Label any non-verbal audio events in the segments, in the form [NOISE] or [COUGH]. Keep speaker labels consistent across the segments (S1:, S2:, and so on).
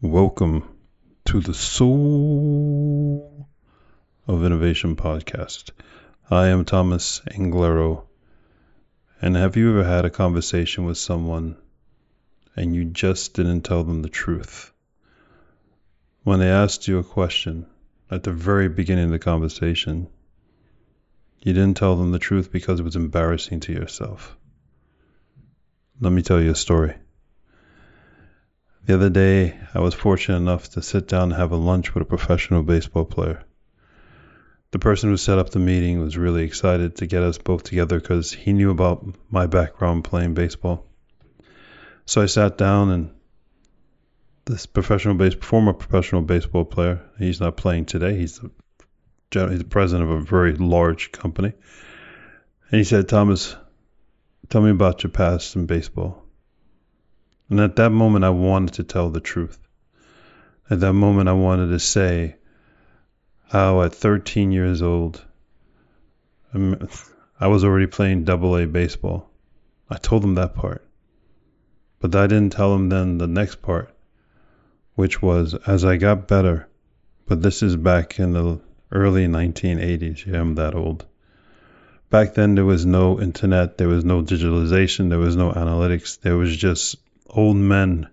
S1: Welcome to the Soul of Innovation podcast. I am Thomas Anglero. And have you ever had a conversation with someone and you just didn't tell them the truth? When they asked you a question at the very beginning of the conversation, you didn't tell them the truth because it was embarrassing to yourself. Let me tell you a story. The other day, I was fortunate enough to sit down and have a lunch with a professional baseball player. The person who set up the meeting was really excited to get us both together because he knew about my background playing baseball. So I sat down and this professional base former professional baseball player, he's not playing today. He's the, he's the president of a very large company. And he said, Thomas, tell me about your past in baseball. And at that moment, I wanted to tell the truth. At that moment, I wanted to say how at 13 years old, [LAUGHS] I was already playing double A baseball. I told them that part. But I didn't tell them then the next part, which was as I got better, but this is back in the early 1980s. Yeah, I'm that old. Back then, there was no internet, there was no digitalization, there was no analytics, there was just old men,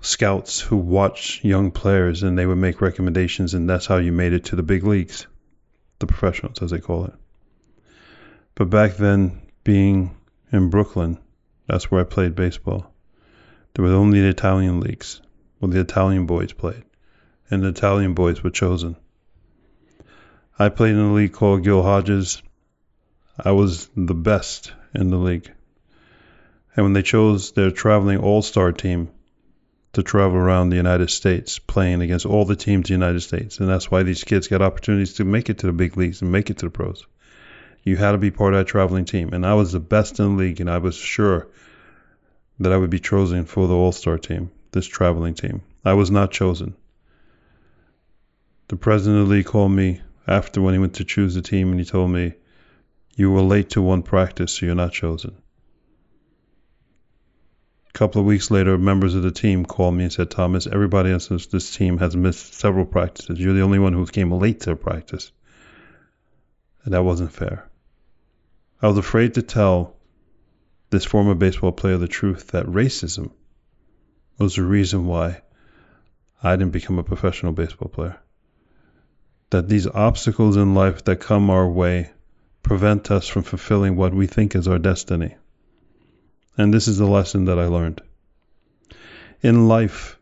S1: scouts who watch young players and they would make recommendations, and that's how you made it to the big leagues, the professionals, as they call it. But back then, being in Brooklyn, that's where I played baseball. There were only the Italian leagues where the Italian boys played, and the Italian boys were chosen. I played in a league called Gil Hodges. I was the best in the league. And when they chose their traveling all star team to travel around the United States playing against all the teams in the United States, and that's why these kids get opportunities to make it to the big leagues and make it to the pros. You had to be part of that traveling team. And I was the best in the league, and I was sure that I would be chosen for the all star team, this traveling team. I was not chosen. The president of the league called me after when he went to choose the team and he told me, You were late to one practice, so you're not chosen. Couple of weeks later, members of the team called me and said, Thomas, everybody else in this team has missed several practices. You're the only one who came late to practice. And that wasn't fair. I was afraid to tell this former baseball player the truth that racism was the reason why I didn't become a professional baseball player. That these obstacles in life that come our way prevent us from fulfilling what we think is our destiny. And this is the lesson that I learned. In life,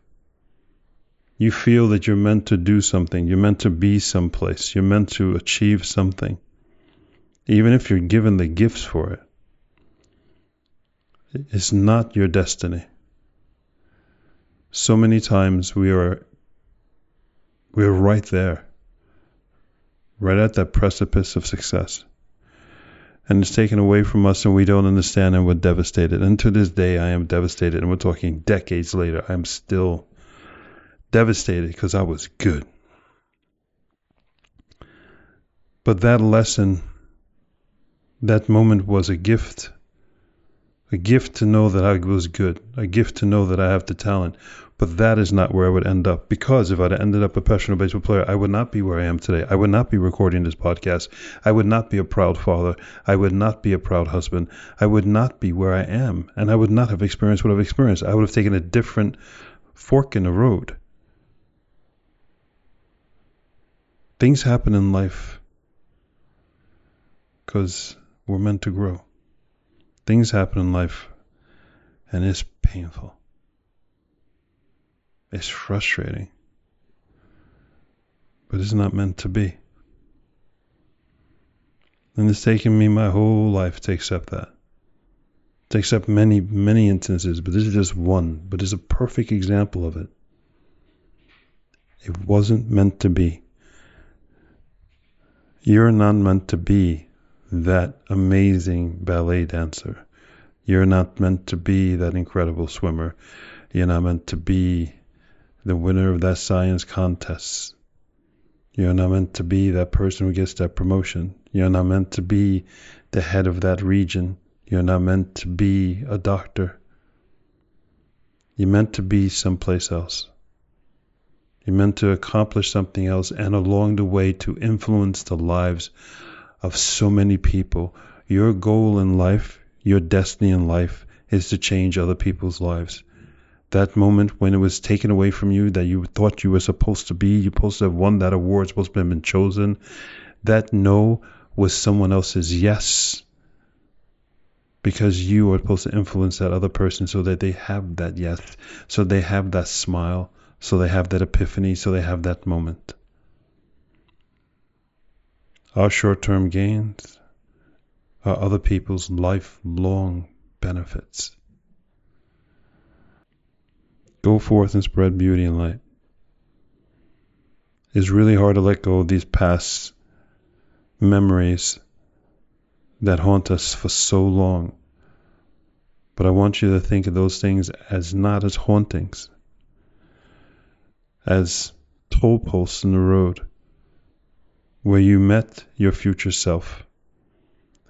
S1: you feel that you're meant to do something, you're meant to be someplace, you're meant to achieve something, even if you're given the gifts for it. It's not your destiny. So many times we are we're right there, right at that precipice of success and it's taken away from us and we don't understand and we're devastated. And to this day, I am devastated. And we're talking decades later. I'm still devastated because I was good. But that lesson, that moment was a gift. A gift to know that I was good. A gift to know that I have the talent. But that is not where I would end up because if I'd ended up a professional baseball player, I would not be where I am today. I would not be recording this podcast. I would not be a proud father. I would not be a proud husband. I would not be where I am. And I would not have experienced what I've experienced. I would have taken a different fork in the road. Things happen in life because we're meant to grow. Things happen in life and it's painful. It's frustrating. But it's not meant to be. And it's taken me my whole life to accept that. To accept many, many instances, but this is just one. But it's a perfect example of it. It wasn't meant to be. You're not meant to be that amazing ballet dancer. You're not meant to be that incredible swimmer. You're not meant to be the winner of that science contest. You're not meant to be that person who gets that promotion. You're not meant to be the head of that region. You're not meant to be a doctor. You're meant to be someplace else. You're meant to accomplish something else and along the way to influence the lives of so many people. Your goal in life, your destiny in life is to change other people's lives. That moment when it was taken away from you that you thought you were supposed to be, you're supposed to have won that award, supposed to have been chosen, that no was someone else's yes because you are supposed to influence that other person so that they have that yes, so they have that smile, so they have that epiphany, so they have that moment. Our short term gains are other people's lifelong benefits. Go forth and spread beauty and light. It's really hard to let go of these past memories that haunt us for so long. But I want you to think of those things as not as hauntings, as toll posts in the road where you met your future self.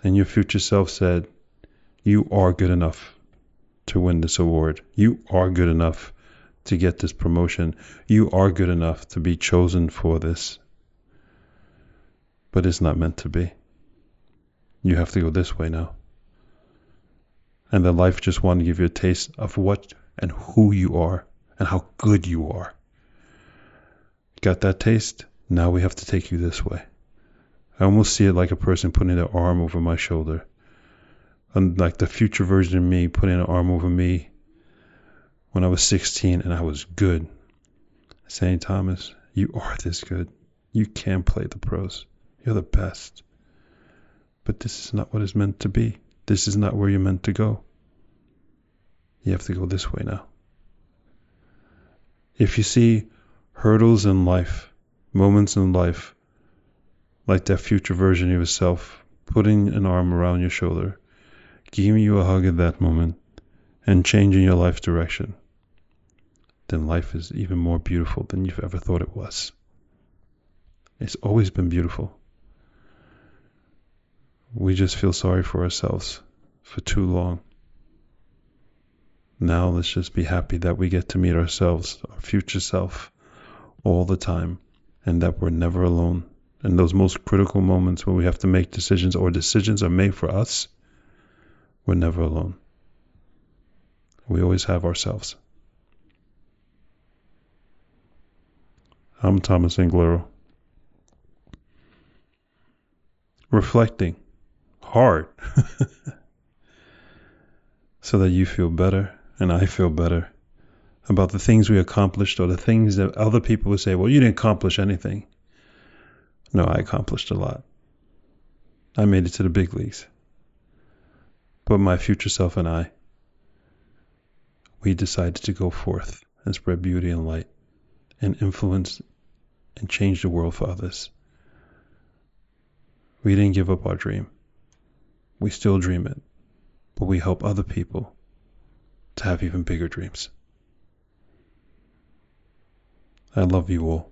S1: And your future self said, You are good enough to win this award. You are good enough to get this promotion. You are good enough to be chosen for this. But it's not meant to be. You have to go this way now. And then life just wanted to give you a taste of what and who you are and how good you are. Got that taste? Now we have to take you this way. I almost see it like a person putting their arm over my shoulder. And like the future version of me putting an arm over me when I was 16 and I was good. Saying, Thomas, you are this good. You can play the pros. You're the best. But this is not what it's meant to be. This is not where you're meant to go. You have to go this way now. If you see hurdles in life, moments in life, like that future version of yourself putting an arm around your shoulder, giving you a hug at that moment, and changing your life direction, then life is even more beautiful than you've ever thought it was. It's always been beautiful. We just feel sorry for ourselves for too long. Now let's just be happy that we get to meet ourselves, our future self, all the time, and that we're never alone. In those most critical moments when we have to make decisions or decisions are made for us, we're never alone. We always have ourselves. I'm Thomas Anglero. Reflecting hard [LAUGHS] so that you feel better and I feel better about the things we accomplished or the things that other people would say, well, you didn't accomplish anything. No, I accomplished a lot. I made it to the big leagues. But my future self and I, we decided to go forth and spread beauty and light and influence and change the world for others. We didn't give up our dream. We still dream it, but we help other people to have even bigger dreams. I love you all.